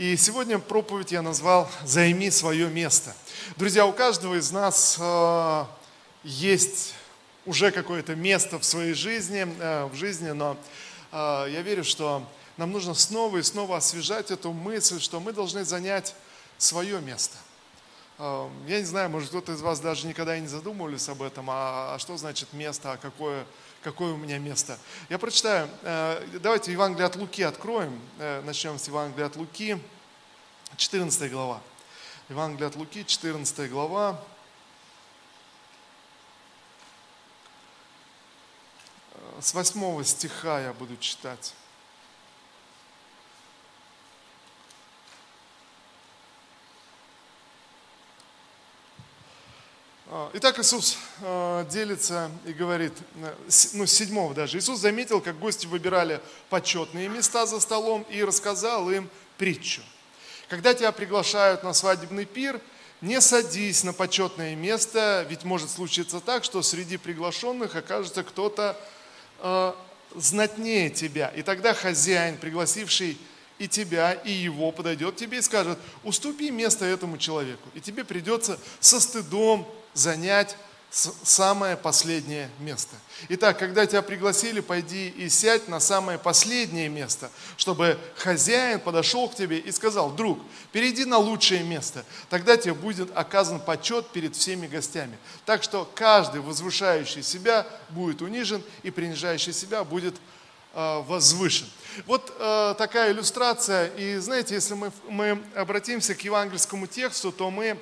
И сегодня проповедь я назвал «Займи свое место». Друзья, у каждого из нас э, есть уже какое-то место в своей жизни, э, в жизни, но э, я верю, что нам нужно снова и снова освежать эту мысль, что мы должны занять свое место. Э, я не знаю, может кто-то из вас даже никогда и не задумывались об этом, а, а что значит место, а какое, какое у меня место. Я прочитаю, э, давайте Евангелие от Луки откроем, э, начнем с Евангелия от Луки, 14 глава. Евангелие от Луки, 14 глава. С 8 стиха я буду читать. Итак, Иисус а, делится и говорит, э, ну, седьмого даже. Иисус заметил, как гости выбирали почетные места за столом и рассказал им притчу. Когда тебя приглашают на свадебный пир, не садись на почетное место, ведь может случиться так, что среди приглашенных окажется кто-то э, знатнее тебя. И тогда хозяин, пригласивший и тебя, и его, подойдет к тебе и скажет, уступи место этому человеку. И тебе придется со стыдом занять самое последнее место. Итак, когда тебя пригласили, пойди и сядь на самое последнее место, чтобы хозяин подошел к тебе и сказал, друг, перейди на лучшее место, тогда тебе будет оказан почет перед всеми гостями. Так что каждый возвышающий себя будет унижен, и принижающий себя будет э, возвышен. Вот э, такая иллюстрация. И знаете, если мы, мы обратимся к евангельскому тексту, то мы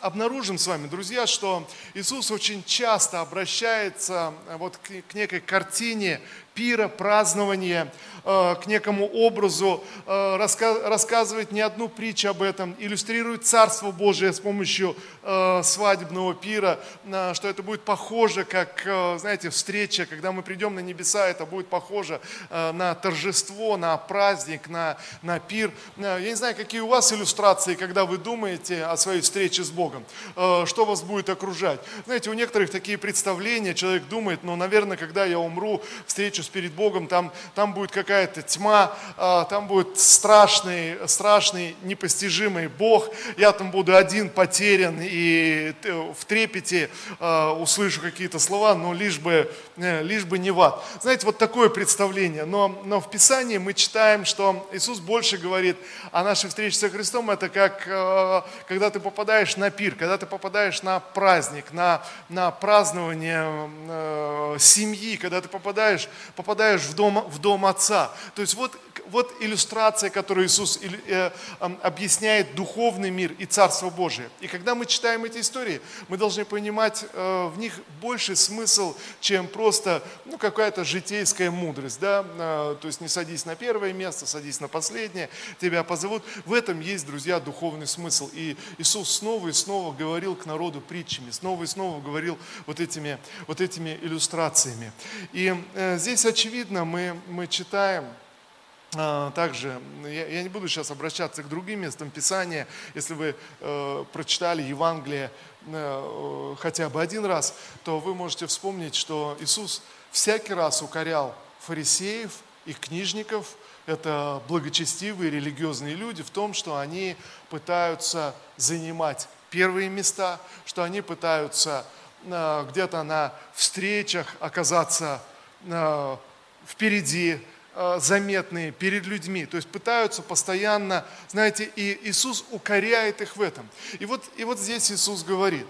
обнаружим с вами, друзья, что Иисус очень часто обращается э, вот к, к некой картине пира, празднования, э, к некому образу, э, рассказывает не одну притчу об этом, иллюстрирует Царство Божие с помощью э, свадебного пира, что это будет похоже, как, знаете, встреча, когда мы придем на небеса, это будет похоже на торжество, на праздник, на, на пир. Я не знаю, какие у вас иллюстрации, когда вы думаете о своей встрече с Богом, что вас будет окружать. Знаете, у некоторых такие представления, человек думает, ну, наверное, когда я умру, встречу с перед Богом, там, там будет какая-то тьма, а, там будет страшный, страшный, непостижимый Бог, я там буду один потерян и в трепете а, услышу какие-то слова, но лишь бы, э, лишь бы не в ад. Знаете, вот такое представление. Но, но в Писании мы читаем, что Иисус больше говорит о нашей встрече со Христом, это как а, когда ты попадаешь на пир, когда ты попадаешь на праздник, на, на празднование э, семьи, когда ты попадаешь попадаешь в дом, в дом Отца. То есть вот, вот иллюстрация, которую Иисус э, объясняет духовный мир и Царство Божие. И когда мы читаем эти истории, мы должны понимать э, в них больший смысл, чем просто ну, какая-то житейская мудрость. Да? Э, то есть не садись на первое место, садись на последнее, тебя позовут. В этом есть, друзья, духовный смысл. И Иисус снова и снова говорил к народу притчами, снова и снова говорил вот этими, вот этими иллюстрациями. И здесь очевидно, мы, мы читаем а, также, я, я не буду сейчас обращаться к другим местам Писания, если вы э, прочитали Евангелие э, хотя бы один раз, то вы можете вспомнить, что Иисус всякий раз укорял фарисеев и книжников, это благочестивые религиозные люди, в том, что они пытаются занимать первые места, что они пытаются э, где-то на встречах оказаться впереди, э, заметные перед людьми. То есть пытаются постоянно, знаете, и Иисус укоряет их в этом. И вот, и вот здесь Иисус говорит,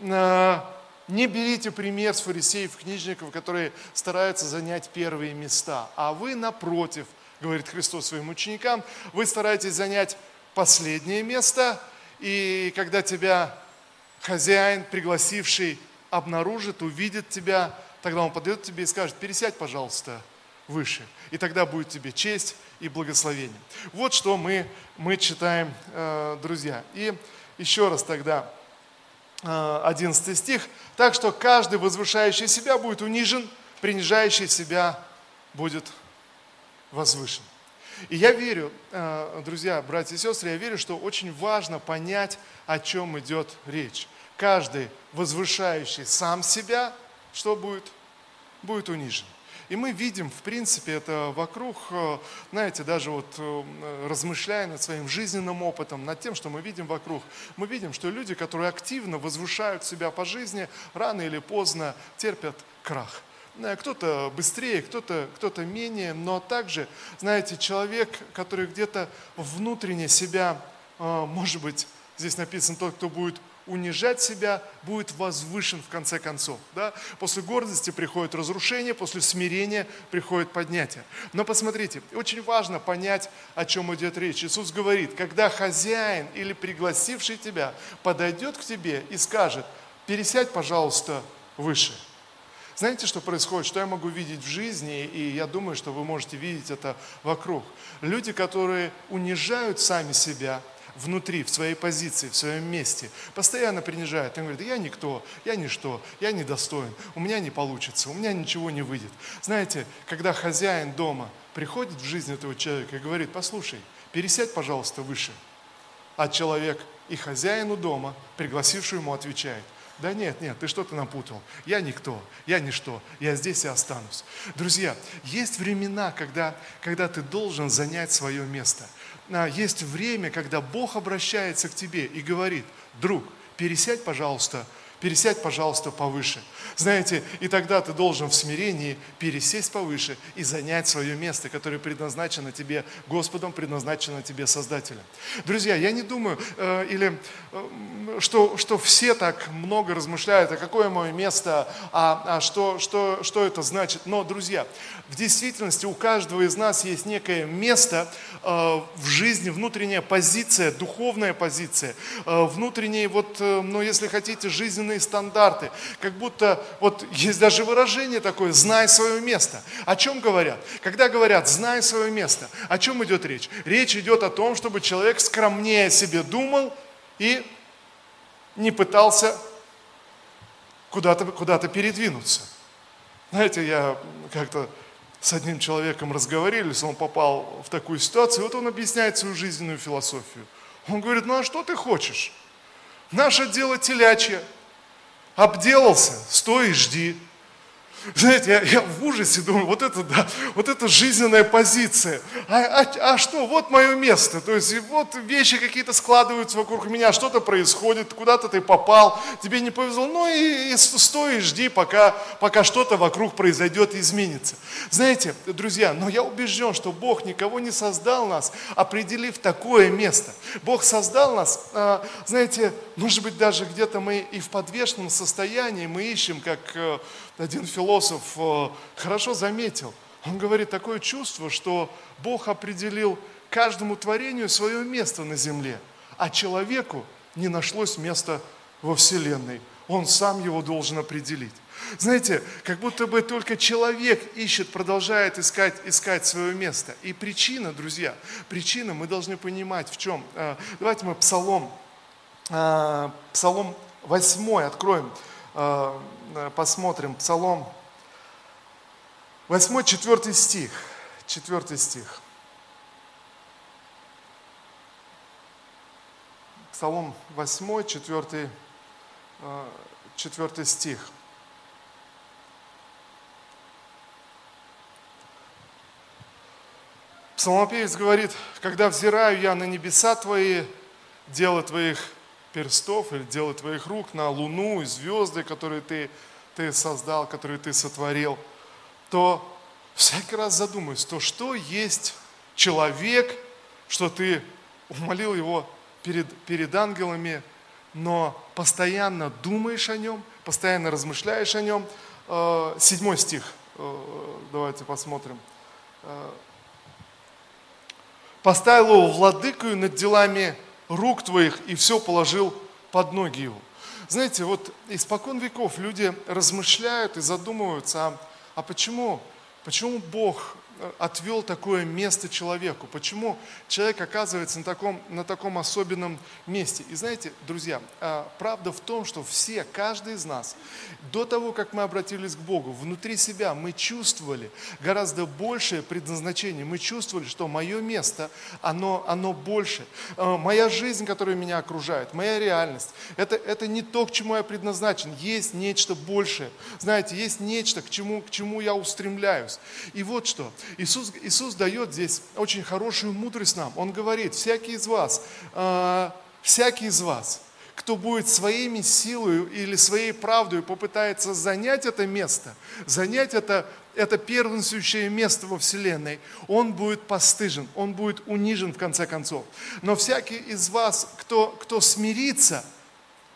э, не берите пример с фарисеев, книжников, которые стараются занять первые места, а вы напротив, говорит Христос своим ученикам, вы стараетесь занять последнее место, и когда тебя хозяин, пригласивший, обнаружит, увидит тебя, тогда он подойдет к тебе и скажет, пересядь, пожалуйста, выше. И тогда будет тебе честь и благословение. Вот что мы, мы читаем, э, друзья. И еще раз тогда, 11 э, стих. Так что каждый возвышающий себя будет унижен, принижающий себя будет возвышен. И я верю, э, друзья, братья и сестры, я верю, что очень важно понять, о чем идет речь. Каждый возвышающий сам себя, что будет? Будет унижен. И мы видим, в принципе, это вокруг, э, знаете, даже вот э, размышляя над своим жизненным опытом, над тем, что мы видим вокруг, мы видим, что люди, которые активно возвышают себя по жизни, рано или поздно терпят крах. Э, кто-то быстрее, кто-то кто менее, но также, знаете, человек, который где-то внутренне себя, может быть, здесь написано, тот, кто будет унижать себя, будет возвышен в конце концов. Да? После гордости приходит разрушение, после смирения приходит поднятие. Но посмотрите, очень важно понять, о чем идет речь. Иисус говорит, когда хозяин или пригласивший тебя подойдет к тебе и скажет, пересядь, пожалуйста, выше. Знаете, что происходит, что я могу видеть в жизни, и я думаю, что вы можете видеть это вокруг. Люди, которые унижают сами себя – внутри, в своей позиции, в своем месте, постоянно принижает. Он говорит, я никто, я ничто, я недостоин, у меня не получится, у меня ничего не выйдет. Знаете, когда хозяин дома приходит в жизнь этого человека и говорит, послушай, пересядь, пожалуйста, выше. А человек и хозяину дома, пригласивший ему, отвечает, да нет, нет, ты что-то напутал. Я никто, я ничто, я здесь и останусь. Друзья, есть времена, когда, когда ты должен занять свое место – есть время, когда Бог обращается к тебе и говорит, друг, пересядь, пожалуйста, пересядь, пожалуйста, повыше. Знаете, и тогда ты должен в смирении пересесть повыше и занять свое место, которое предназначено тебе Господом, предназначено тебе Создателем. Друзья, я не думаю, э, или э, что, что все так много размышляют, а какое мое место, а, а что, что, что это значит. Но, друзья, в действительности у каждого из нас есть некое место э, в жизни, внутренняя позиция, духовная позиция, э, внутренние, вот, э, ну, если хотите, жизненные жизненные стандарты. Как будто, вот есть даже выражение такое, знай свое место. О чем говорят? Когда говорят, знай свое место, о чем идет речь? Речь идет о том, чтобы человек скромнее себе думал и не пытался куда-то куда передвинуться. Знаете, я как-то с одним человеком разговорились, он попал в такую ситуацию, вот он объясняет свою жизненную философию. Он говорит, ну а что ты хочешь? Наше дело телячье. Обделался, стой и жди. Знаете, я, я в ужасе думаю, вот это, да, вот это жизненная позиция. А, а, а что, вот мое место. То есть, вот вещи какие-то складываются вокруг меня, что-то происходит, куда-то ты попал, тебе не повезло. Ну и, и стой и жди, пока, пока что-то вокруг произойдет и изменится. Знаете, друзья, но я убежден, что Бог никого не создал нас, определив такое место. Бог создал нас, а, знаете, может быть, даже где-то мы и в подвешенном состоянии, мы ищем, как э, один философ э, хорошо заметил. Он говорит, такое чувство, что Бог определил каждому творению свое место на земле, а человеку не нашлось места во Вселенной. Он сам его должен определить. Знаете, как будто бы только человек ищет, продолжает искать, искать свое место. И причина, друзья, причина мы должны понимать в чем. Э, давайте мы Псалом, э, Псалом 8 откроем. Э, посмотрим, Псалом 8, 4 стих, 4 стих. Псалом 8, 4, 4 стих. Псалмопевец говорит, когда взираю я на небеса Твои, дело Твоих перстов или дело твоих рук на луну и звезды, которые ты, ты создал, которые ты сотворил, то всякий раз задумаюсь, то что есть человек, что ты умолил его перед, перед ангелами, но постоянно думаешь о нем, постоянно размышляешь о нем. Э, седьмой стих, э, давайте посмотрим. Э, Поставил его владыкою над делами рук твоих и все положил под ноги его. Знаете, вот испокон веков люди размышляют и задумываются, а, а почему, почему Бог отвел такое место человеку? Почему человек оказывается на таком, на таком особенном месте? И знаете, друзья, а, правда в том, что все, каждый из нас, до того, как мы обратились к Богу, внутри себя мы чувствовали гораздо большее предназначение. Мы чувствовали, что мое место, оно, оно больше. А, моя жизнь, которая меня окружает, моя реальность, это, это не то, к чему я предназначен. Есть нечто большее. Знаете, есть нечто, к чему, к чему я устремляюсь. И вот что. Иисус, Иисус дает здесь очень хорошую мудрость нам. Он говорит, всякий из вас, э, всякий из вас, кто будет своими силой или своей правдой попытается занять это место, занять это, это первенствующее место во Вселенной, он будет постыжен, он будет унижен в конце концов. Но всякий из вас, кто, кто смирится –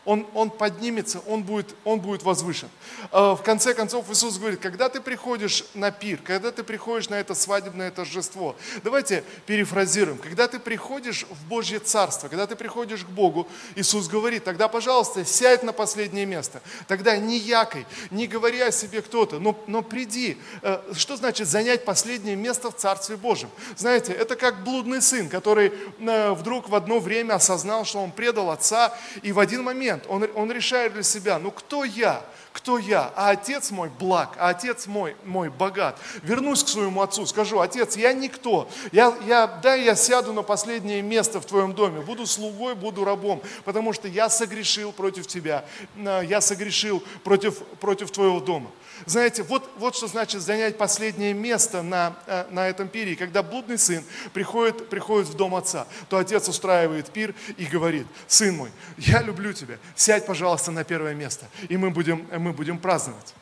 он, он поднимется, он будет, он будет возвышен. А, в конце концов Иисус говорит, когда ты приходишь на пир, когда ты приходишь на это свадебное торжество, давайте перефразируем, когда ты приходишь в Божье Царство, когда ты приходишь к Богу, Иисус говорит, тогда, пожалуйста, сядь на последнее место. Тогда не якой, не говори о себе кто-то, но, но приди. Э, что значит занять последнее место в Царстве Божьем? Знаете, это как блудный сын, который э, вдруг в одно время осознал, что он предал отца, и в один момент момент он, он решает для себя, ну кто я? Кто я? А отец мой благ, а отец мой, мой богат. Вернусь к своему отцу, скажу, отец, я никто. Я, я, да, я сяду на последнее место в твоем доме, буду слугой, буду рабом, потому что я согрешил против тебя, я согрешил против, против твоего дома. Знаете, вот, вот что значит занять последнее место на, э, на этом пире. И когда блудный сын приходит, приходит в дом отца, то отец устраивает пир и говорит, сын мой, я люблю тебя, сядь, пожалуйста, на первое место, и мы будем, мы будем праздновать.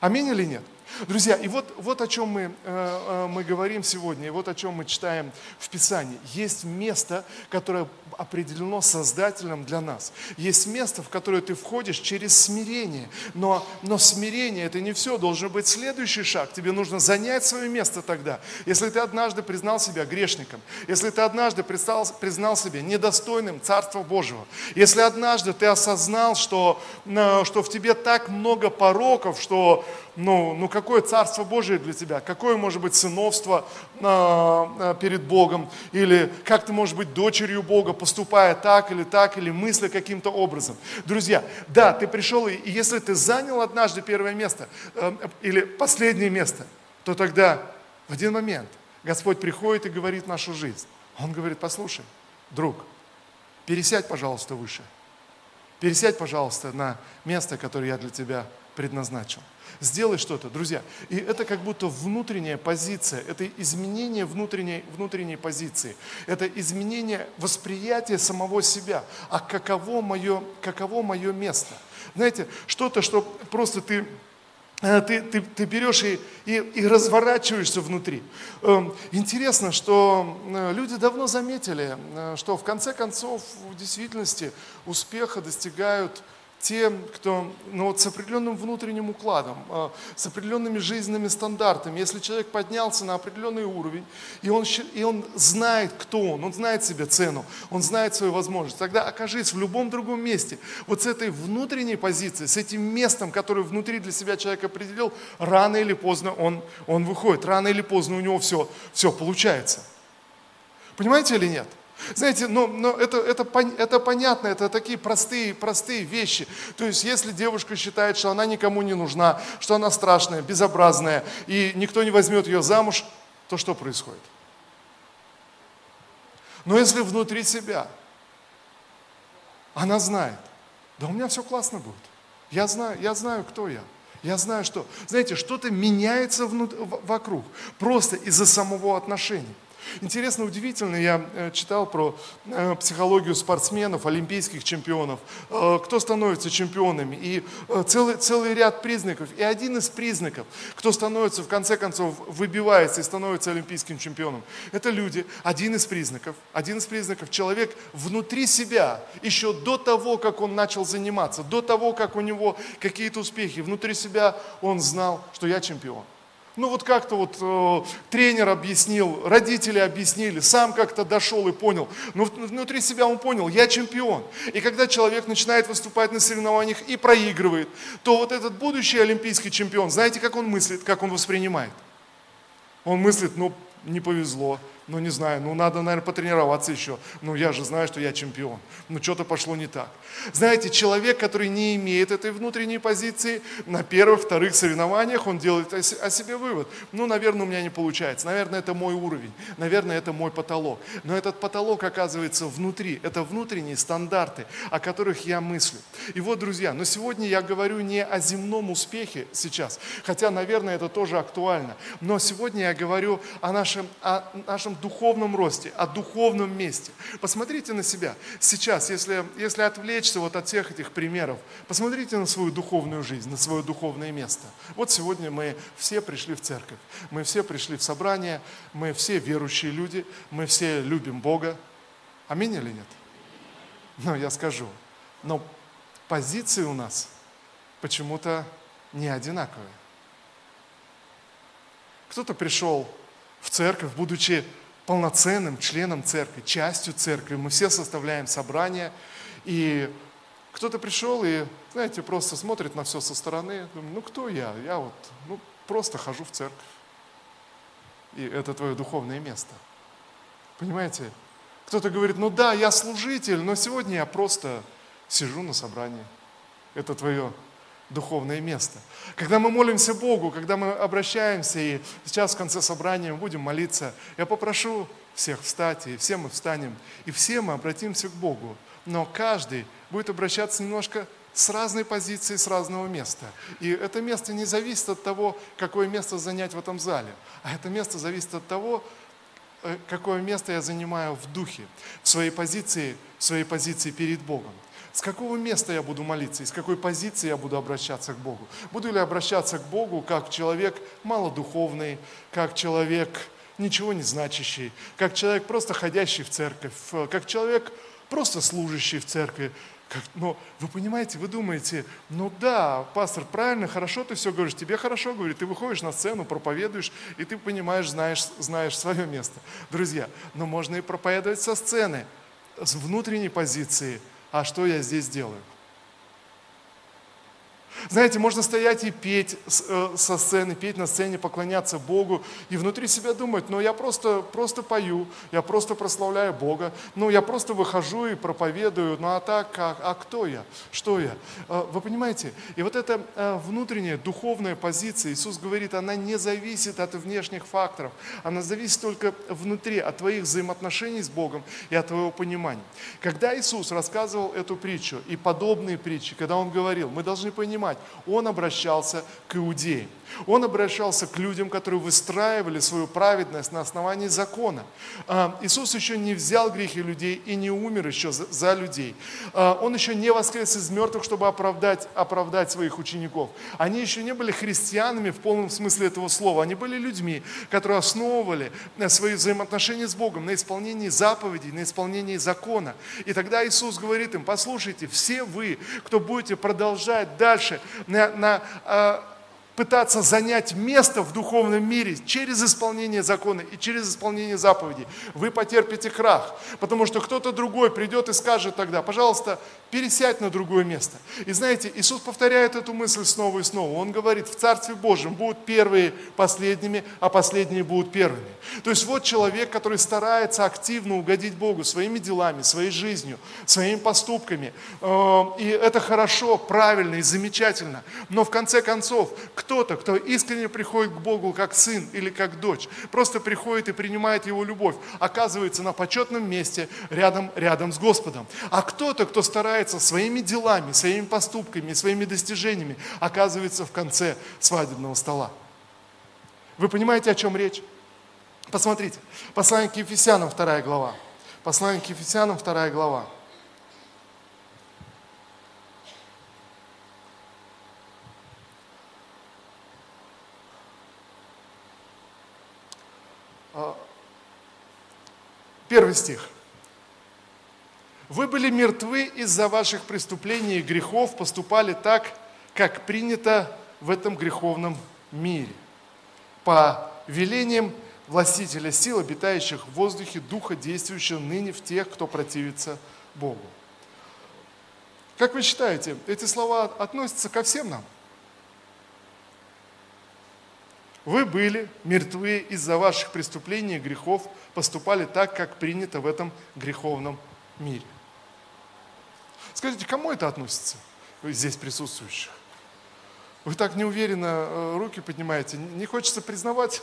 Аминь или нет? Друзья, и вот, вот о чем мы, э, э, мы говорим сегодня, и вот о чем мы читаем в Писании. Есть место, которое определено Создателем для нас. Есть место, в которое ты входишь через смирение. Но, но смирение это не все, должен быть следующий шаг. Тебе нужно занять свое место тогда. Если ты однажды признал себя грешником, если ты однажды признал, признал себя недостойным Царства Божьего, если однажды ты осознал, что, э, что в тебе так много пороков, что ну, ну какое Царство Божие для тебя? Какое может быть сыновство а, перед Богом? Или как ты можешь быть дочерью Бога, поступая так или так, или мысля каким-то образом? Друзья, да, ты пришел, и если ты занял однажды первое место, э, или последнее место, то тогда в один момент Господь приходит и говорит нашу жизнь. Он говорит, послушай, друг, пересядь, пожалуйста, выше. Пересядь, пожалуйста, на место, которое я для тебя предназначил. Сделай что-то, друзья. И это как будто внутренняя позиция, это изменение внутренней, внутренней позиции, это изменение восприятия самого себя. А каково мое, каково мое место? Знаете, что-то, что просто ты э, ты, ты, ты берешь и, и, и разворачиваешься внутри. Эм, интересно, что э, люди давно заметили, э, что в конце концов в действительности успеха достигают те, кто ну, вот с определенным внутренним укладом, э, с определенными жизненными стандартами. Если человек поднялся на определенный уровень, и он, и он знает, кто он, он знает себе цену, он знает свою возможность, тогда окажись в любом другом месте, вот с этой внутренней позиции, с этим местом, которое внутри для себя человек определил, рано или поздно он, он выходит, рано или поздно у него все, все получается. Понимаете или нет? Знаете, но, но это, это, это понятно, это такие простые, простые вещи. То есть, если девушка считает, что она никому не нужна, что она страшная, безобразная, и никто не возьмет ее замуж, то что происходит? Но если внутри себя она знает, да у меня все классно будет. Я знаю, я знаю, кто я. Я знаю, что. Знаете, что-то меняется внут... вокруг. Просто из-за самого отношения. Интересно, удивительно, я э, читал про э, психологию спортсменов, олимпийских чемпионов, э, кто становится чемпионами, и целый, целый ряд признаков. И один из признаков, кто становится, в конце концов, выбивается и становится олимпийским чемпионом, это люди. Один из признаков, один из признаков, человек внутри себя, еще до того, как он начал заниматься, до того, как у него какие-то успехи, внутри себя он знал, что я чемпион. Ну вот как-то вот э, тренер объяснил, родители объяснили, сам как-то дошел и понял. Но внутри себя он понял, я чемпион. И когда человек начинает выступать на соревнованиях и проигрывает, то вот этот будущий олимпийский чемпион, знаете, как он мыслит, как он воспринимает? Он мыслит, ну, не повезло, ну не знаю, ну надо, наверное, потренироваться еще. Ну я же знаю, что я чемпион. Ну что-то пошло не так. Знаете, человек, который не имеет этой внутренней позиции, на первых, вторых соревнованиях он делает о себе вывод. Ну, наверное, у меня не получается. Наверное, это мой уровень. Наверное, это мой потолок. Но этот потолок оказывается внутри. Это внутренние стандарты, о которых я мыслю. И вот, друзья, но сегодня я говорю не о земном успехе сейчас, хотя, наверное, это тоже актуально. Но сегодня я говорю о нашем, о нашем духовном росте, о духовном месте. Посмотрите на себя. Сейчас, если, если отвлечься вот от всех этих примеров, посмотрите на свою духовную жизнь, на свое духовное место. Вот сегодня мы все пришли в церковь, мы все пришли в собрание, мы все верующие люди, мы все любим Бога. Аминь или нет? Ну, я скажу. Но позиции у нас почему-то не одинаковые. Кто-то пришел в церковь, будучи полноценным членом церкви, частью церкви. Мы все составляем собрание. И кто-то пришел и, знаете, просто смотрит на все со стороны. Думаю, ну кто я? Я вот ну, просто хожу в церковь. И это твое духовное место. Понимаете? Кто-то говорит, ну да, я служитель, но сегодня я просто сижу на собрании. Это твое духовное место. Когда мы молимся Богу, когда мы обращаемся, и сейчас в конце собрания мы будем молиться, я попрошу всех встать, и все мы встанем, и все мы обратимся к Богу. Но каждый будет обращаться немножко с разной позиции, с разного места. И это место не зависит от того, какое место занять в этом зале, а это место зависит от того, э, какое место я занимаю в духе, в своей позиции, в своей позиции перед Богом. С какого места я буду молиться, из какой позиции я буду обращаться к Богу? Буду ли обращаться к Богу как человек малодуховный, как человек ничего не значащий, как человек просто ходящий в церковь, как человек просто служащий в церкви, как, но вы понимаете, вы думаете, ну да, пастор, правильно, хорошо ты все говоришь, тебе хорошо говорит, ты выходишь на сцену, проповедуешь, и ты понимаешь, знаешь, знаешь свое место. Друзья, но можно и проповедовать со сцены, с внутренней позиции – а что я здесь делаю? Знаете, можно стоять и петь э, со сцены, петь на сцене, поклоняться Богу и внутри себя думать, ну я просто, просто пою, я просто прославляю Бога, ну я просто выхожу и проповедую, ну а так, а, а кто я, что я? Э, вы понимаете? И вот эта э, внутренняя духовная позиция, Иисус говорит, она не зависит от внешних факторов, она зависит только внутри, от твоих взаимоотношений с Богом и от твоего понимания. Когда Иисус рассказывал эту притчу и подобные притчи, когда Он говорил, мы должны понимать, понимать, он обращался к иудеям. Он обращался к людям, которые выстраивали свою праведность на основании закона. А, Иисус еще не взял грехи людей и не умер еще за людей. А, он еще не воскрес из мертвых, чтобы оправдать, оправдать своих учеников. Они еще не были христианами в полном смысле этого слова. Они были людьми, которые основывали э, свои взаимоотношения с Богом на исполнении заповедей, на исполнении закона. И тогда Иисус говорит им, послушайте, все вы, кто будете продолжать дальше на, на а, пытаться занять место в духовном мире через исполнение закона и через исполнение заповедей, вы потерпите крах. Потому что кто-то другой придет и скажет тогда, пожалуйста, пересядь на другое место. И знаете, Иисус повторяет эту мысль снова и снова. Он говорит, в Царстве Божьем будут первые последними, а последние будут первыми. То есть вот человек, который старается активно угодить Богу своими делами, своей жизнью, своими поступками. Э, и это хорошо, правильно и замечательно. Но в конце концов, кто-то, кто искренне приходит к Богу как сын или как дочь, просто приходит и принимает Его любовь, оказывается на почетном месте рядом, рядом с Господом. А кто-то, кто старается своими делами, своими поступками, своими достижениями, оказывается в конце свадебного стола. Вы понимаете, о чем речь? Посмотрите, послание к Ефесянам, вторая глава. Послание к Ефесянам, вторая глава. Первый стих. Вы были мертвы из-за ваших преступлений и грехов, поступали так, как принято в этом греховном мире. По велениям властителя сил, обитающих в воздухе, духа, действующего ныне в тех, кто противится Богу. Как вы считаете, эти слова относятся ко всем нам? Вы были мертвы из-за ваших преступлений и грехов, поступали так, как принято в этом греховном мире. Скажите, кому это относится? Вы здесь присутствующих. Вы так неуверенно э, руки поднимаете. Не хочется признавать.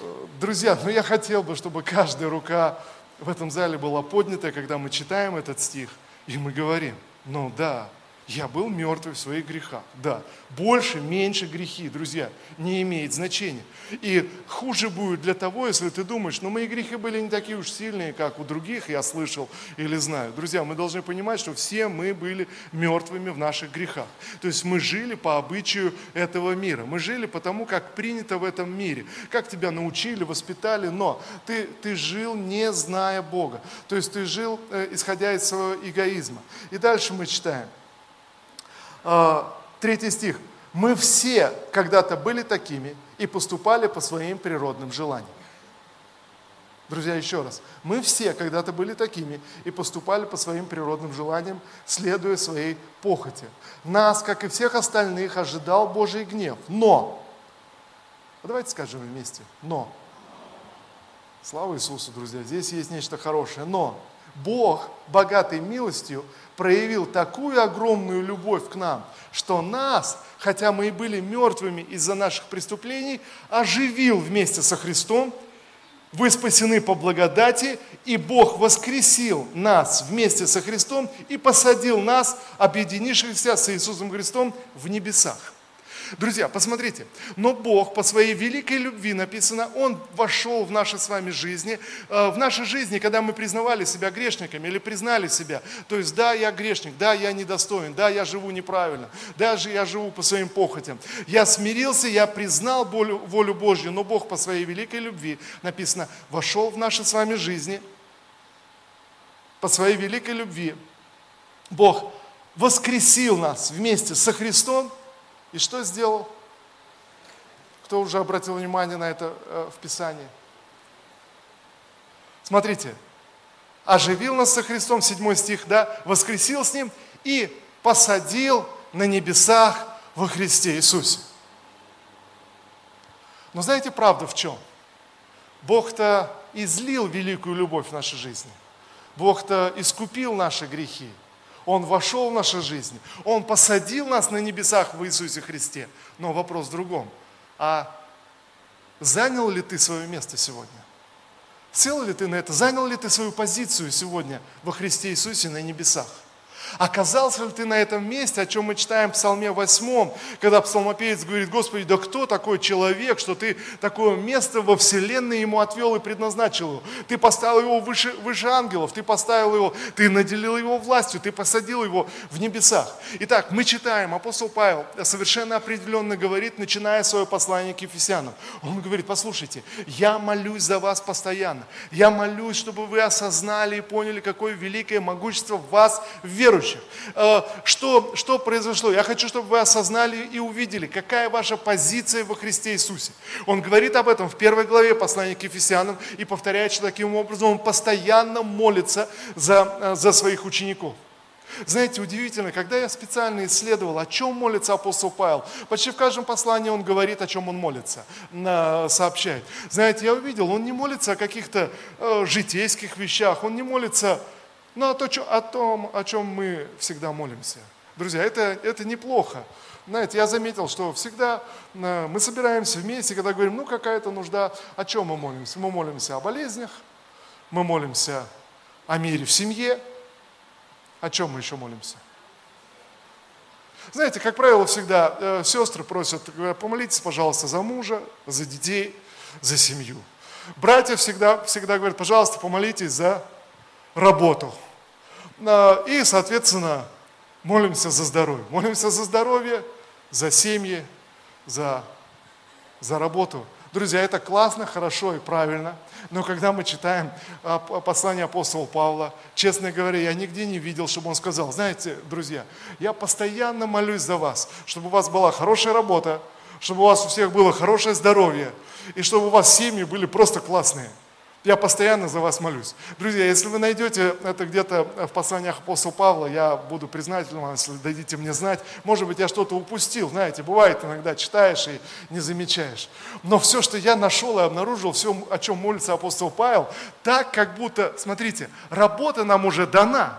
Э, друзья, но я хотел бы, чтобы каждая рука в этом зале была поднята, когда мы читаем этот стих, и мы говорим, ну да, я был мертвый в своих грехах. Да, больше, меньше грехи, друзья, не имеет значения. И хуже будет для того, если ты думаешь, ну мои грехи были не такие уж сильные, как у других, я слышал или знаю. Друзья, мы должны понимать, что все мы были мертвыми в наших грехах. То есть мы жили по обычаю этого мира. Мы жили потому, как принято в этом мире. Как тебя научили, воспитали, но ты, ты жил не зная Бога. То есть ты жил, э, исходя из своего эгоизма. И дальше мы читаем. А, третий стих. Мы все когда-то были такими и поступали по своим природным желаниям. Друзья, еще раз. Мы все когда-то были такими и поступали по своим природным желаниям, следуя своей похоти. Нас, как и всех остальных, ожидал Божий гнев. Но, давайте скажем вместе, но. Слава Иисусу, друзья, здесь есть нечто хорошее. Но Бог, богатый милостью, проявил такую огромную любовь к нам, что нас, хотя мы и были мертвыми из-за наших преступлений, оживил вместе со Христом. Вы спасены по благодати, и Бог воскресил нас вместе со Христом и посадил нас, объединившихся с Иисусом Христом, в небесах. Друзья, посмотрите, но Бог по своей великой любви написано, Он вошел в наши с вами жизни, э, в нашей жизни, когда мы признавали себя грешниками или признали себя, то есть да, я грешник, да, я недостоин, да, я живу неправильно, даже я живу по своим похотям. Я смирился, я признал волю, волю Божью, но Бог по своей великой любви, написано, вошел в наши с вами жизни, по своей великой любви, Бог воскресил нас вместе со Христом, и что сделал? Кто уже обратил внимание на это э, в Писании? Смотрите, оживил нас со Христом, 7 стих, да, воскресил с Ним и посадил на небесах во Христе Иисусе. Но знаете, правда в чем? Бог-то излил великую любовь в нашей жизни. Бог-то искупил наши грехи. Он вошел в нашу жизнь, Он посадил нас на небесах в Иисусе Христе. Но вопрос в другом. А занял ли ты свое место сегодня? Сел ли ты на это? Занял ли ты свою позицию сегодня во Христе Иисусе на небесах? Оказался ли ты на этом месте, о чем мы читаем в Псалме 8, когда псалмопевец говорит, Господи, да кто такой человек, что ты такое место во вселенной ему отвел и предназначил его? Ты поставил его выше, выше ангелов, ты поставил его, ты наделил его властью, ты посадил его в небесах. Итак, мы читаем, апостол Павел совершенно определенно говорит, начиная свое послание к Ефесянам. Он говорит, послушайте, я молюсь за вас постоянно. Я молюсь, чтобы вы осознали и поняли, какое великое могущество в вас верующих верующих. Э, что, что произошло? Я хочу, чтобы вы осознали и увидели, какая ваша позиция во Христе Иисусе. Он говорит об этом в первой главе послания к Ефесянам и повторяет, что таким образом он постоянно молится за, э, за своих учеников. Знаете, удивительно, когда я специально исследовал, о чем молится апостол Павел, почти в каждом послании он говорит, о чем он молится, сообщает. Знаете, я увидел, он не молится о каких-то э, житейских вещах, он не молится но то, о том, о чем мы всегда молимся. Друзья, это, это неплохо. Знаете, я заметил, что всегда э, мы собираемся вместе, когда говорим, ну какая-то нужда, о чем мы молимся? Мы молимся о болезнях, мы молимся о мире в семье. О чем мы еще молимся? Знаете, как правило, всегда э, сестры просят, говорят, помолитесь, пожалуйста, за мужа, за детей, за семью. Братья всегда, всегда говорят, пожалуйста, помолитесь за работу. И, соответственно, молимся за здоровье. Молимся за здоровье, за семьи, за, за работу. Друзья, это классно, хорошо и правильно. Но когда мы читаем послание апостола Павла, честно говоря, я нигде не видел, чтобы он сказал, знаете, друзья, я постоянно молюсь за вас, чтобы у вас была хорошая работа, чтобы у вас у всех было хорошее здоровье, и чтобы у вас семьи были просто классные. Я постоянно за вас молюсь. Друзья, если вы найдете это где-то в посланиях апостола Павла, я буду признателен вам, если дадите мне знать. Может быть, я что-то упустил. Знаете, бывает иногда читаешь и не замечаешь. Но все, что я нашел и обнаружил, все, о чем молится апостол Павел, так как будто, смотрите, работа нам уже дана,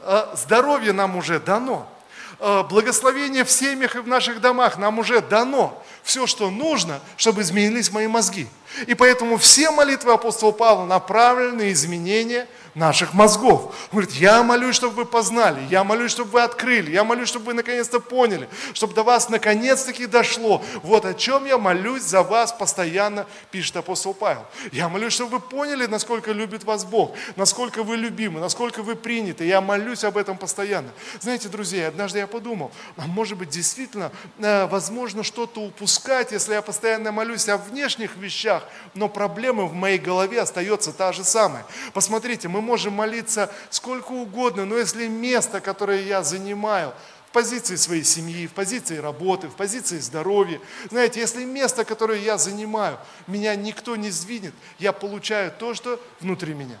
э, здоровье нам уже дано, благословение в семьях и в наших домах нам уже дано. Все, что нужно, чтобы изменились мои мозги. И поэтому все молитвы апостола Павла направлены на изменение наших мозгов. Он говорит, я молюсь, чтобы вы познали, я молюсь, чтобы вы открыли, я молюсь, чтобы вы наконец-то поняли, чтобы до вас наконец-таки дошло. Вот о чем я молюсь за вас постоянно, пишет апостол Павел. Я молюсь, чтобы вы поняли, насколько любит вас Бог, насколько вы любимы, насколько вы приняты. Я молюсь об этом постоянно. Знаете, друзья, однажды я подумал, а может быть действительно, э, возможно, что-то упускать, если я постоянно молюсь о внешних вещах, но проблема в моей голове остается та же самая. Посмотрите, мы можем молиться сколько угодно, но если место, которое я занимаю, в позиции своей семьи, в позиции работы, в позиции здоровья. Знаете, если место, которое я занимаю, меня никто не сдвинет, я получаю то, что внутри меня.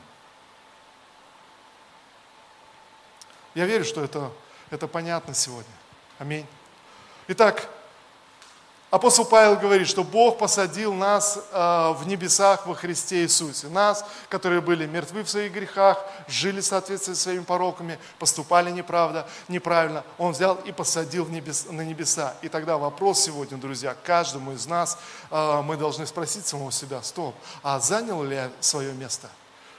Я верю, что это, это понятно сегодня. Аминь. Итак, Апостол Павел говорит, что Бог посадил нас э, в небесах во Христе Иисусе. Нас, которые были мертвы в своих грехах, жили в соответствии со своими пороками, поступали неправда, неправильно. Он взял и посадил в небес, на небеса. И тогда вопрос сегодня, друзья, каждому из нас, э, мы должны спросить самого себя, стоп, а занял ли я свое место?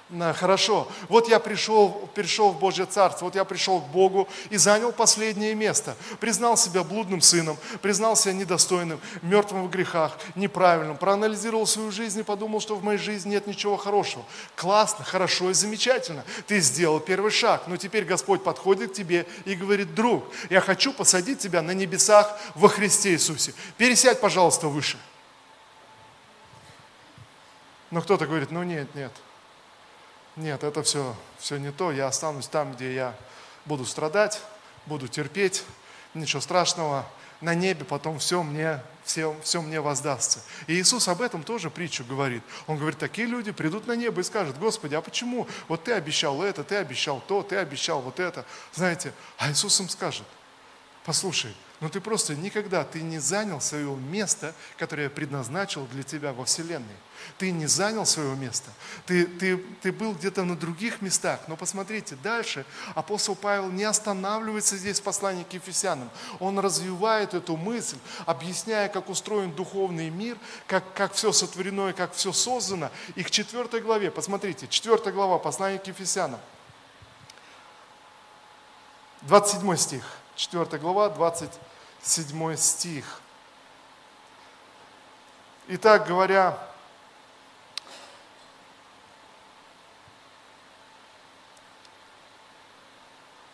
Хорошо, вот я пришел, пришел в Божье Царство, вот я пришел к Богу и занял последнее место. Признал себя блудным сыном, признал себя недостойным, мертвым в грехах, неправильным. Проанализировал свою жизнь и подумал, что в моей жизни нет ничего хорошего. Классно, хорошо и замечательно. Ты сделал первый шаг, но теперь Господь подходит к тебе и говорит, друг, я хочу посадить тебя на небесах во Христе Иисусе. Пересядь, пожалуйста, выше. Но кто-то говорит, ну нет, нет, нет, это все, все не то, я останусь там, где я буду страдать, буду терпеть, ничего страшного, на небе потом все мне, все, все мне воздастся. И Иисус об этом тоже притчу говорит. Он говорит, такие люди придут на небо и скажут, Господи, а почему? Вот ты обещал это, ты обещал то, ты обещал вот это. Знаете, а Иисус им скажет, послушай, но ты просто никогда, ты не занял свое место, которое я предназначил для тебя во Вселенной. Ты не занял свое место. Ты, ты, ты был где-то на других местах. Но посмотрите, дальше апостол Павел не останавливается здесь в послании к Ефесянам. Он развивает эту мысль, объясняя, как устроен духовный мир, как, как все сотворено и как все создано. И к четвертой главе, посмотрите, четвертая глава послания к Ефесянам. 27 стих. 4 глава, 27 стих. Итак, говоря,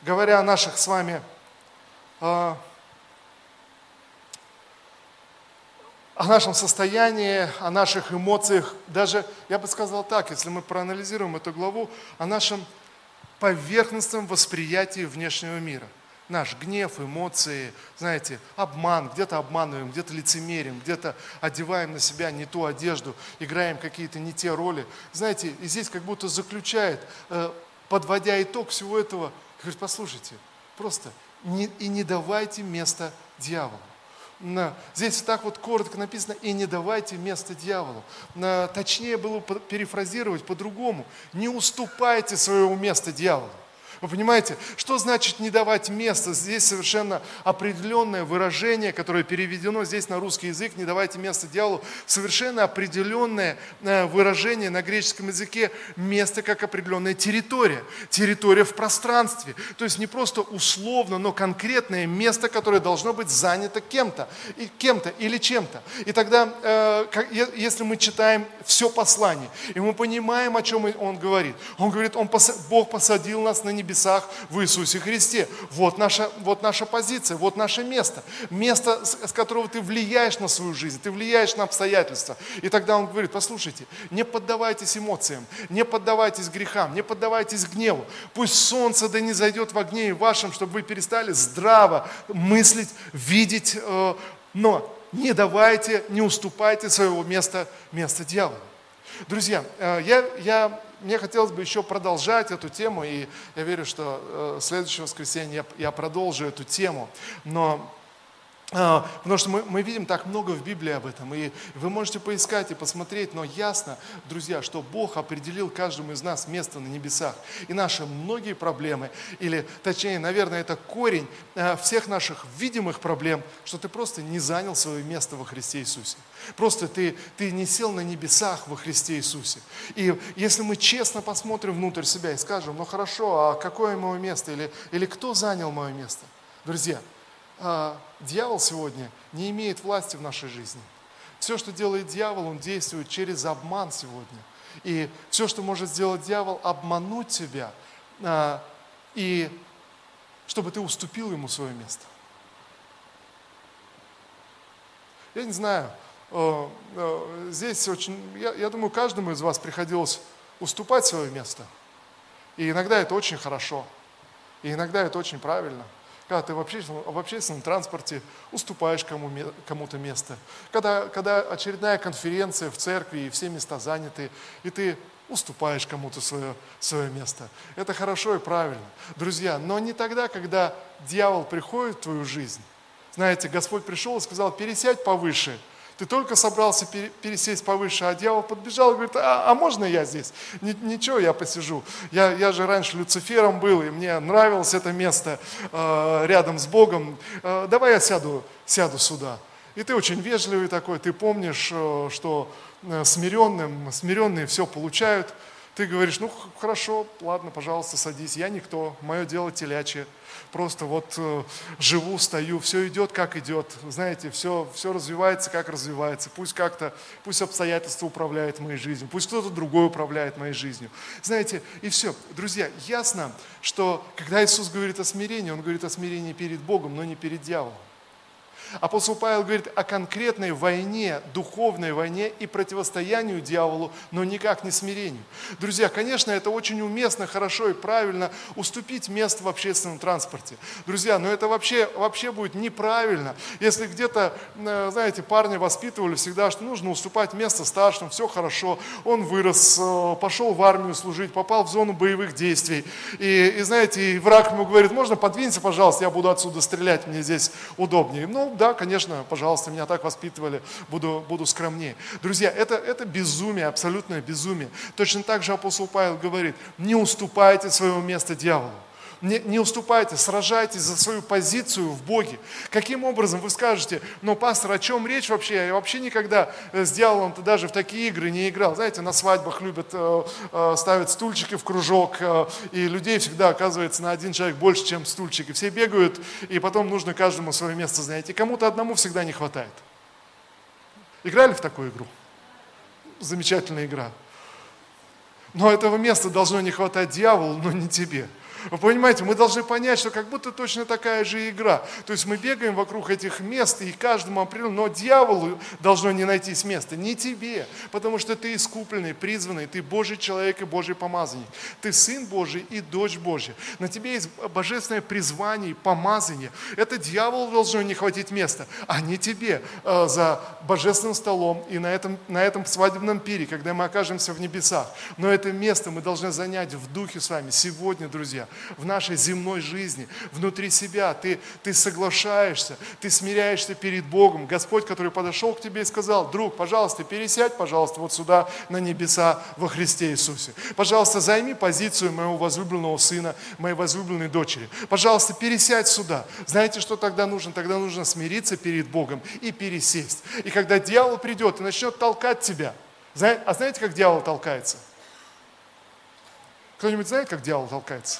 говоря о наших с вами о, о нашем состоянии, о наших эмоциях, даже, я бы сказал так, если мы проанализируем эту главу, о нашем поверхностном восприятии внешнего мира – наш гнев, эмоции, знаете, обман, где-то обманываем, где-то лицемерим, где-то одеваем на себя не ту одежду, играем какие-то не те роли. Знаете, и здесь как будто заключает, э, подводя итог всего этого, говорит, послушайте, просто не, и не давайте места дьяволу. Здесь так вот коротко написано, и не давайте место дьяволу. Точнее было перефразировать по-другому. Не уступайте своего места дьяволу. Вы понимаете, что значит не давать место? Здесь совершенно определенное выражение, которое переведено здесь на русский язык, не давайте место дьяволу, совершенно определенное э, выражение на греческом языке, место как определенная территория, территория в пространстве. То есть не просто условно, но конкретное место, которое должно быть занято кем-то, и кем-то или чем-то. И тогда, э, если мы читаем все послание, и мы понимаем, о чем он говорит, он говорит, он, Бог посадил нас на небеса, небесах в Иисусе Христе. Вот наша, вот наша позиция, вот наше место. Место, с которого ты влияешь на свою жизнь, ты влияешь на обстоятельства. И тогда он говорит, послушайте, не поддавайтесь эмоциям, не поддавайтесь грехам, не поддавайтесь гневу. Пусть солнце да не зайдет в огне вашем, чтобы вы перестали здраво мыслить, видеть, э, но не давайте, не уступайте своего места, места дьяволу. Друзья, э, я, я, мне хотелось бы еще продолжать эту тему, и я верю, что э, в воскресенье я, я продолжу эту тему. Но потому что мы, мы видим так много в Библии об этом, и вы можете поискать и посмотреть, но ясно, друзья, что Бог определил каждому из нас место на небесах. И наши многие проблемы, или точнее, наверное, это корень а, всех наших видимых проблем, что ты просто не занял свое место во Христе Иисусе. Просто ты, ты не сел на небесах во Христе Иисусе. И если мы честно посмотрим внутрь себя и скажем, ну хорошо, а какое мое место, или, или кто занял мое место? Друзья, а, дьявол сегодня не имеет власти в нашей жизни. Все, что делает дьявол, он действует через обман сегодня. И все, что может сделать дьявол, обмануть тебя, а, и чтобы ты уступил ему свое место. Я не знаю, э, э, здесь очень, я, я думаю, каждому из вас приходилось уступать свое место. И иногда это очень хорошо, и иногда это очень правильно – когда ты в общественном, в общественном транспорте уступаешь кому, кому-то место, когда, когда очередная конференция в церкви и все места заняты, и ты уступаешь кому-то свое, свое место. Это хорошо и правильно. Друзья, но не тогда, когда дьявол приходит в твою жизнь. Знаете, Господь пришел и сказал, пересядь повыше – ты только собрался пересесть повыше, а дьявол подбежал и говорит, а, а можно я здесь? Ничего, я посижу. Я, я же раньше Люцифером был, и мне нравилось это место э, рядом с Богом. Э, давай я сяду, сяду сюда. И ты очень вежливый такой, ты помнишь, э, что э, смиренным, смиренные все получают. Ты говоришь, ну хорошо, ладно, пожалуйста, садись, я никто, мое дело телячье просто вот э, живу, стою, все идет как идет, знаете, все, все развивается как развивается, пусть как-то, пусть обстоятельства управляют моей жизнью, пусть кто-то другой управляет моей жизнью. Знаете, и все. Друзья, ясно, что когда Иисус говорит о смирении, Он говорит о смирении перед Богом, но не перед дьяволом. Апостол Павел говорит о конкретной войне, духовной войне и противостоянию дьяволу, но никак не смирению. Друзья, конечно, это очень уместно, хорошо и правильно уступить место в общественном транспорте. Друзья, но это вообще, вообще будет неправильно. Если где-то, э, знаете, парни воспитывали всегда, что нужно уступать место старшим, все хорошо, он вырос, э, пошел в армию служить, попал в зону боевых действий. И, и знаете, и враг ему говорит, можно подвинься, пожалуйста, я буду отсюда стрелять, мне здесь удобнее. Ну, да, конечно, пожалуйста, меня так воспитывали, буду, буду скромнее. Друзья, это, это безумие, абсолютное безумие. Точно так же апостол Павел говорит, не уступайте своего места дьяволу не, не уступайте, сражайтесь за свою позицию в Боге. Каким образом вы скажете, ну, пастор, о чем речь вообще? Я вообще никогда с дьяволом-то даже в такие игры не играл. Знаете, на свадьбах любят э, э, ставить стульчики в кружок, э, и людей всегда оказывается на один человек больше, чем стульчики. Все бегают, и потом нужно каждому свое место занять. И кому-то одному всегда не хватает. Играли в такую игру? Замечательная игра. Но этого места должно не хватать дьяволу, но не тебе. Вы понимаете, мы должны понять, что как будто точно такая же игра. То есть мы бегаем вокруг этих мест, и каждому определенно, но дьяволу должно не найтись места, не тебе, потому что ты искупленный, призванный, ты Божий человек и Божий помазанник. Ты Сын Божий и дочь Божья. На тебе есть божественное призвание и помазание. Это дьявол должно не хватить места, а не тебе э, за божественным столом и на этом, на этом свадебном пире, когда мы окажемся в небесах. Но это место мы должны занять в духе с вами сегодня, друзья в нашей земной жизни, внутри себя. Ты, ты соглашаешься, ты смиряешься перед Богом. Господь, который подошел к тебе и сказал, друг, пожалуйста, пересядь, пожалуйста, вот сюда на небеса во Христе Иисусе. Пожалуйста, займи позицию моего возлюбленного сына, моей возлюбленной дочери. Пожалуйста, пересядь сюда. Знаете, что тогда нужно? Тогда нужно смириться перед Богом и пересесть. И когда дьявол придет и начнет толкать тебя, а знаете, как дьявол толкается? Кто-нибудь знает, как дьявол толкается?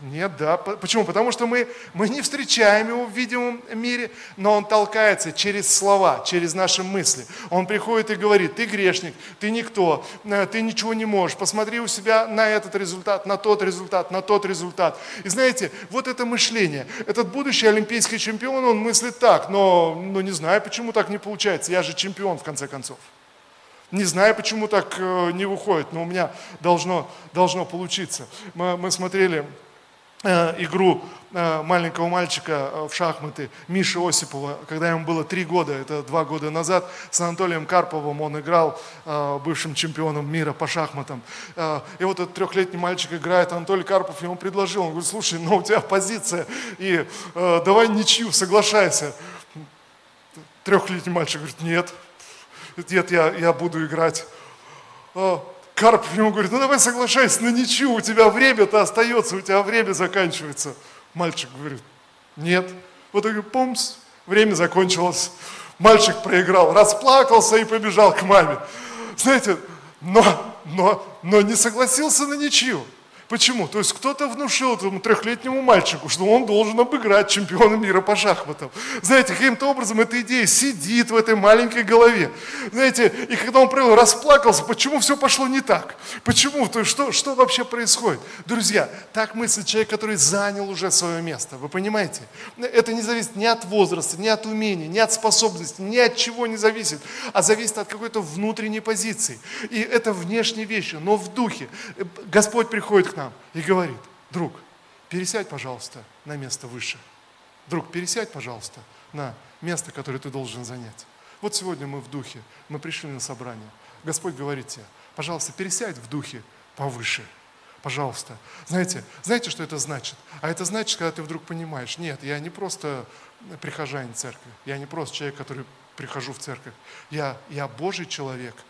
Нет, да. Почему? Потому что мы, мы не встречаем его в видимом мире, но он толкается через слова, через наши мысли. Он приходит и говорит, ты грешник, ты никто, э, ты ничего не можешь, посмотри у себя на этот результат, на тот результат, на тот результат. И знаете, вот это мышление. Этот будущий олимпийский чемпион, он мыслит так, но, но не знаю, почему так не получается, я же чемпион в конце концов. Не знаю, почему так э, не выходит, но у меня должно, должно получиться. Мы, мы смотрели игру э, маленького мальчика э, в шахматы Миши Осипова, когда ему было три года, это два года назад, с Анатолием Карповым он играл бывшим чемпионом мира по шахматам. И вот этот трехлетний мальчик играет, Анатолий Карпов ему предложил, он говорит, слушай, ну у тебя позиция, и давай ничью, соглашайся. Трехлетний мальчик говорит, нет, нет, я, я буду играть. Карпов ему говорит, ну давай соглашайся на ничью, у тебя время-то остается, у тебя время заканчивается. Мальчик говорит, нет. Вот говорит, помс, время закончилось. Мальчик проиграл, расплакался и побежал к маме. Знаете, но, но, но не согласился на ничью. Почему? То есть кто-то внушил этому трехлетнему мальчику, что он должен обыграть чемпиона мира по шахматам. Знаете, каким-то образом эта идея сидит в этой маленькой голове. Знаете, и когда он провел, расплакался, почему все пошло не так? Почему? То есть что, что вообще происходит? Друзья, так мыслит человек, который занял уже свое место. Вы понимаете? Это не зависит ни от возраста, ни от умения, ни от способности, ни от чего не зависит, а зависит от какой-то внутренней позиции. И это внешние вещи, но в духе. Господь приходит к нам и говорит, друг, пересядь, пожалуйста, на место выше. Друг, пересядь, пожалуйста, на место, которое ты должен занять. Вот сегодня мы в духе, мы пришли на собрание. Господь говорит тебе, пожалуйста, пересядь в духе повыше. Пожалуйста. Знаете, знаете, что это значит? А это значит, когда ты вдруг понимаешь, нет, я не просто прихожанин церкви, я не просто человек, который прихожу в церковь. Я, я Божий человек –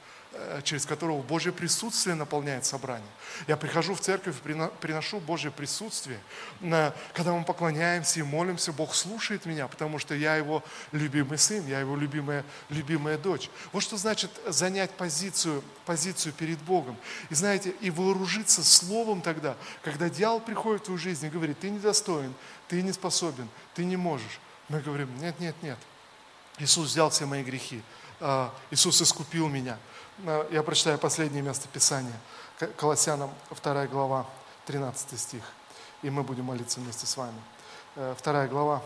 через которого Божье присутствие наполняет собрание. Я прихожу в церковь, приношу Божье присутствие. Когда мы поклоняемся и молимся, Бог слушает меня, потому что я его любимый сын, я его любимая, любимая дочь. Вот что значит занять позицию, позицию перед Богом. И знаете, и вооружиться словом тогда, когда дьявол приходит в твою жизнь и говорит, ты недостоин, ты не способен, ты не можешь. Мы говорим, нет, нет, нет. Иисус взял все мои грехи. А, Иисус искупил меня. Я прочитаю последнее место Писания. Колоссянам 2 глава, 13 стих. И мы будем молиться вместе с вами. 2 э, глава,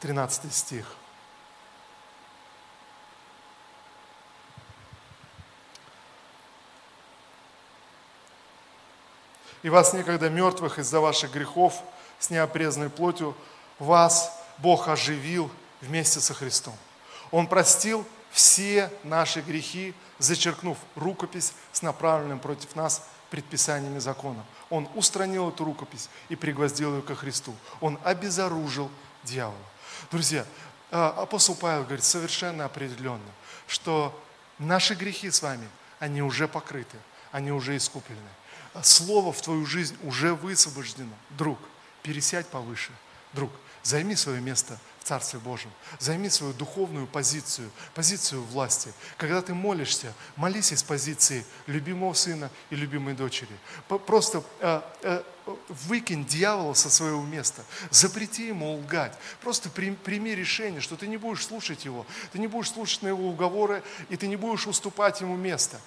13 стих. И вас некогда мертвых из-за ваших грехов с неопрезной плотью вас Бог оживил вместе со Христом. Он простил все наши грехи, зачеркнув рукопись с направленным против нас предписаниями закона. Он устранил эту рукопись и пригвоздил ее ко Христу. Он обезоружил дьявола. Друзья, а, апостол Павел говорит совершенно определенно, что наши грехи с вами, они уже покрыты, они уже искуплены. Слово в твою жизнь уже высвобождено. Друг, пересядь повыше. Друг, займи свое место Царстве Божьем. Займи свою духовную позицию, позицию власти. Когда ты молишься, молись из позиции любимого сына и любимой дочери. Просто э, э, выкинь дьявола со своего места, запрети ему лгать. Просто прими решение, что ты не будешь слушать его, ты не будешь слушать на его уговоры, и ты не будешь уступать ему место.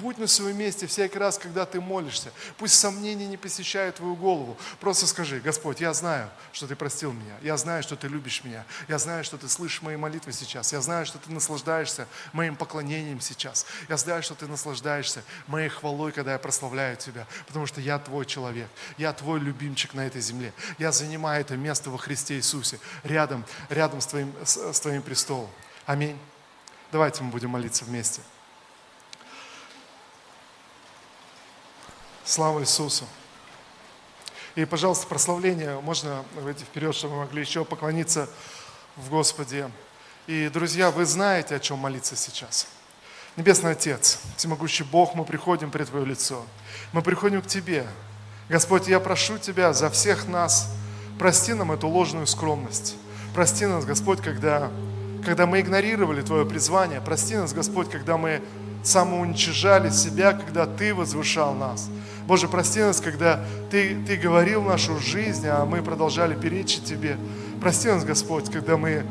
Будь на своем месте всякий раз, когда ты молишься. Пусть сомнения не посещают твою голову. Просто скажи, Господь, я знаю, что ты простил меня, я знаю, что ты любишь меня, я знаю, что ты слышишь мои молитвы сейчас, я знаю, что ты наслаждаешься моим поклонением сейчас, я знаю, что ты наслаждаешься моей хвалой, когда я прославляю тебя, потому что я твой человек. Я твой любимчик на этой земле. Я занимаю это место во Христе Иисусе, рядом, рядом с, твоим, с, с твоим престолом. Аминь. Давайте мы будем молиться вместе. Слава Иисусу. И, пожалуйста, прославление можно выйти вперед, чтобы мы могли еще поклониться в Господе. И, друзья, вы знаете, о чем молиться сейчас. Небесный Отец, всемогущий Бог, мы приходим пред Твое лицо. Мы приходим к Тебе, Господь, я прошу Тебя за всех нас, прости нам эту ложную скромность. Прости нас, Господь, когда, когда мы игнорировали Твое призвание. Прости нас, Господь, когда мы самоуничижали себя, когда Ты возвышал нас. Боже, прости нас, когда Ты, Ты говорил нашу жизнь, а мы продолжали перечить Тебе. Прости нас, Господь, когда мы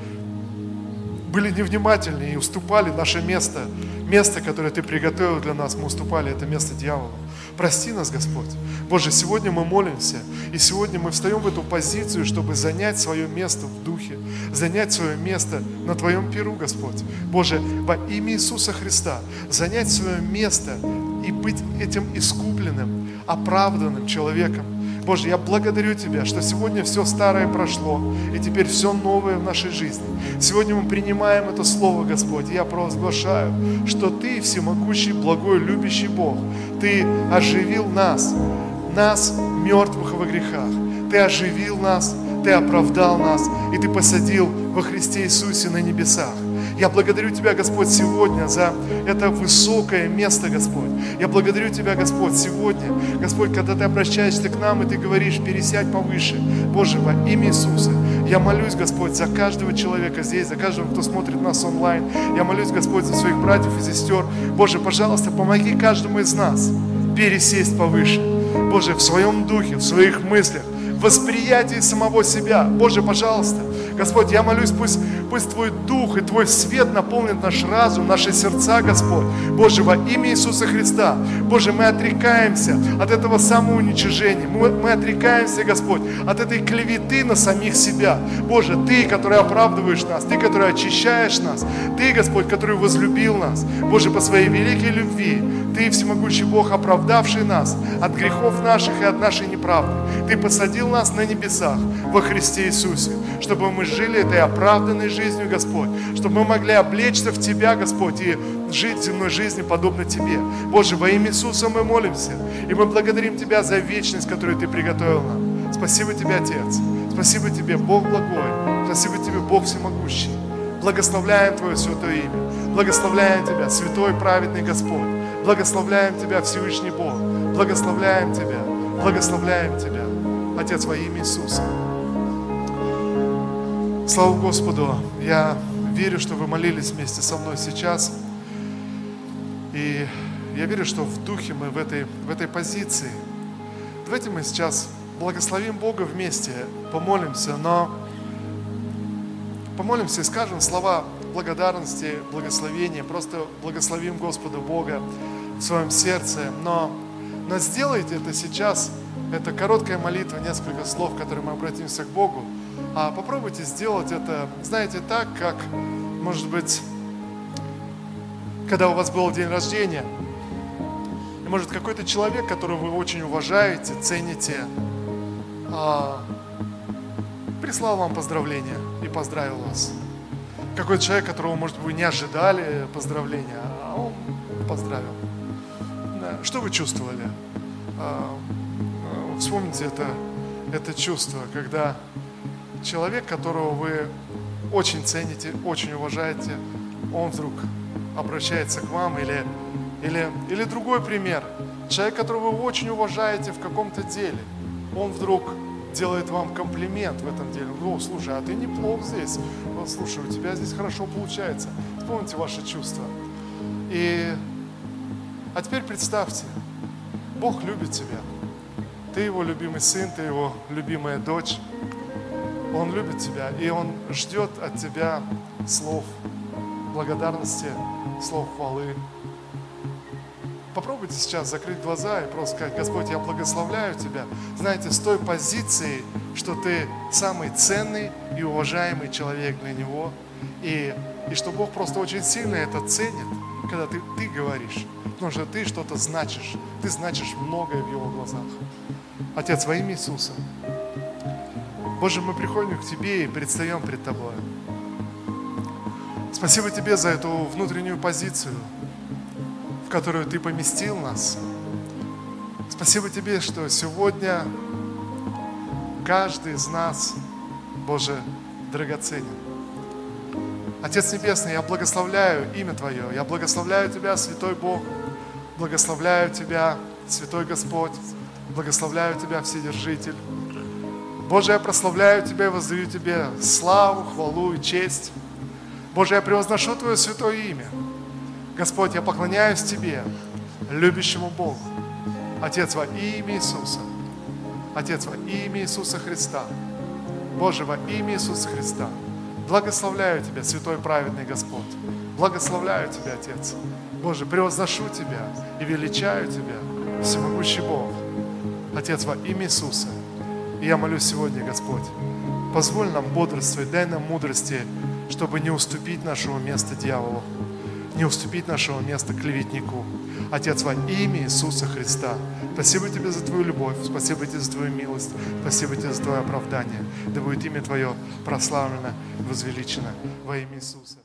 были невнимательны и уступали наше место, место, которое Ты приготовил для нас, мы уступали это место дьяволу. Прости нас, Господь. Боже, сегодня мы молимся, и сегодня мы встаем в эту позицию, чтобы занять свое место в Духе, занять свое место на Твоем перу, Господь. Боже, во имя Иисуса Христа, занять свое место и быть этим искупленным, оправданным человеком, Боже, я благодарю Тебя, что сегодня все старое прошло, и теперь все новое в нашей жизни. Сегодня мы принимаем это Слово, Господь, и я провозглашаю, что Ты всемогущий, благой, любящий Бог. Ты оживил нас, нас, мертвых во грехах. Ты оживил нас, Ты оправдал нас, и Ты посадил во Христе Иисусе на небесах. Я благодарю Тебя, Господь, сегодня за это высокое место, Господь. Я благодарю Тебя, Господь, сегодня, Господь, когда Ты обращаешься к нам, и Ты говоришь, пересядь повыше. Боже, во имя Иисуса, я молюсь, Господь, за каждого человека здесь, за каждого, кто смотрит нас онлайн. Я молюсь, Господь, за своих братьев и сестер. Боже, пожалуйста, помоги каждому из нас пересесть повыше. Боже, в своем духе, в своих мыслях, восприятии самого себя. Боже, пожалуйста, Господь, я молюсь, пусть, пусть Твой Дух и Твой свет наполнит наш разум, наши сердца, Господь. Боже, во имя Иисуса Христа, Боже, мы отрекаемся от этого самоуничижения. Мы, мы отрекаемся, Господь, от этой клеветы на самих себя. Боже, Ты, который оправдываешь нас, Ты, который очищаешь нас, Ты, Господь, который возлюбил нас. Боже, по своей великой любви, Ты, всемогущий Бог, оправдавший нас от грехов наших и от нашей неправды. Ты посадил нас на небесах во Христе Иисусе, чтобы мы жили этой оправданной жизнью, Господь, чтобы мы могли облечься в Тебя, Господь, и жить земной жизнью подобно Тебе. Боже, во имя Иисуса мы молимся, и мы благодарим Тебя за вечность, которую Ты приготовил нам. Спасибо Тебе, Отец. Спасибо Тебе, Бог благой. Спасибо Тебе, Бог всемогущий. Благословляем Твое святое имя. Благословляем Тебя, святой праведный Господь. Благословляем Тебя, Всевышний Бог. Благословляем Тебя. Благословляем Тебя. Отец, во имя Иисуса. Слава Господу! Я верю, что вы молились вместе со мной сейчас. И я верю, что в духе мы в этой, в этой позиции. Давайте мы сейчас благословим Бога вместе, помолимся, но помолимся и скажем слова благодарности, благословения, просто благословим Господа Бога в своем сердце, но, но сделайте это сейчас, это короткая молитва, несколько слов, которые мы обратимся к Богу, а попробуйте сделать это, знаете, так, как, может быть, когда у вас был день рождения, и, может, какой-то человек, которого вы очень уважаете, цените, а, прислал вам поздравления и поздравил вас. Какой-то человек, которого, может, вы не ожидали поздравления, а он поздравил. Да. Что вы чувствовали? А, вспомните это, это чувство, когда человек, которого вы очень цените, очень уважаете, он вдруг обращается к вам или, или, или другой пример. Человек, которого вы очень уважаете в каком-то деле, он вдруг делает вам комплимент в этом деле. О, слушай, а ты неплох здесь. Вот, слушай, у тебя здесь хорошо получается. Вспомните ваши чувства. И, а теперь представьте, Бог любит тебя. Ты его любимый сын, ты его любимая дочь. Он любит тебя, и Он ждет от тебя слов благодарности, слов хвалы. Попробуйте сейчас закрыть глаза и просто сказать, Господь, я благословляю Тебя. Знаете, с той позиции, что Ты самый ценный и уважаемый человек для Него. И, и что Бог просто очень сильно это ценит, когда ты, ты говоришь. Потому что ты что-то значишь. Ты значишь многое в Его глазах. Отец, во имя Иисуса, Боже, мы приходим к Тебе и предстаем пред Тобой. Спасибо Тебе за эту внутреннюю позицию, в которую Ты поместил нас. Спасибо Тебе, что сегодня каждый из нас, Боже, драгоценен. Отец Небесный, я благословляю имя Твое, я благословляю Тебя, Святой Бог, благословляю Тебя, Святой Господь, благословляю Тебя, Вседержитель. Боже, я прославляю Тебя и воздаю Тебе славу, хвалу и честь. Боже, я превозношу Твое святое имя. Господь, я поклоняюсь Тебе, любящему Богу. Отец, во имя Иисуса. Отец, во имя Иисуса Христа. Боже, во имя Иисуса Христа. Благословляю Тебя, святой праведный Господь. Благословляю Тебя, Отец. Боже, превозношу Тебя и величаю Тебя, всемогущий Бог. Отец, во имя Иисуса. И я молюсь сегодня, Господь, позволь нам бодрствовать, дай нам мудрости, чтобы не уступить нашего места дьяволу, не уступить нашего места клеветнику. Отец, во имя Иисуса Христа, Спасибо тебе за твою любовь, спасибо тебе за твою милость, спасибо тебе за твое оправдание. Да будет имя твое прославлено, возвеличено во имя Иисуса.